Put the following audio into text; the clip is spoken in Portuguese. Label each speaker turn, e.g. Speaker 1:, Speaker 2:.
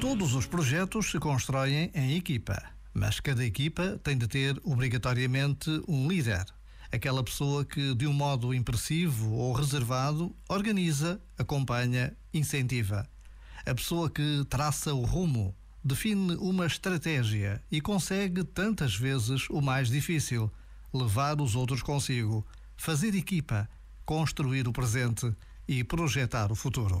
Speaker 1: Todos os projetos se constroem em equipa, mas cada equipa tem de ter obrigatoriamente um líder. Aquela pessoa que, de um modo impressivo ou reservado, organiza, acompanha, incentiva. A pessoa que traça o rumo, define uma estratégia e consegue tantas vezes o mais difícil: levar os outros consigo, fazer equipa, construir o presente e projetar o futuro.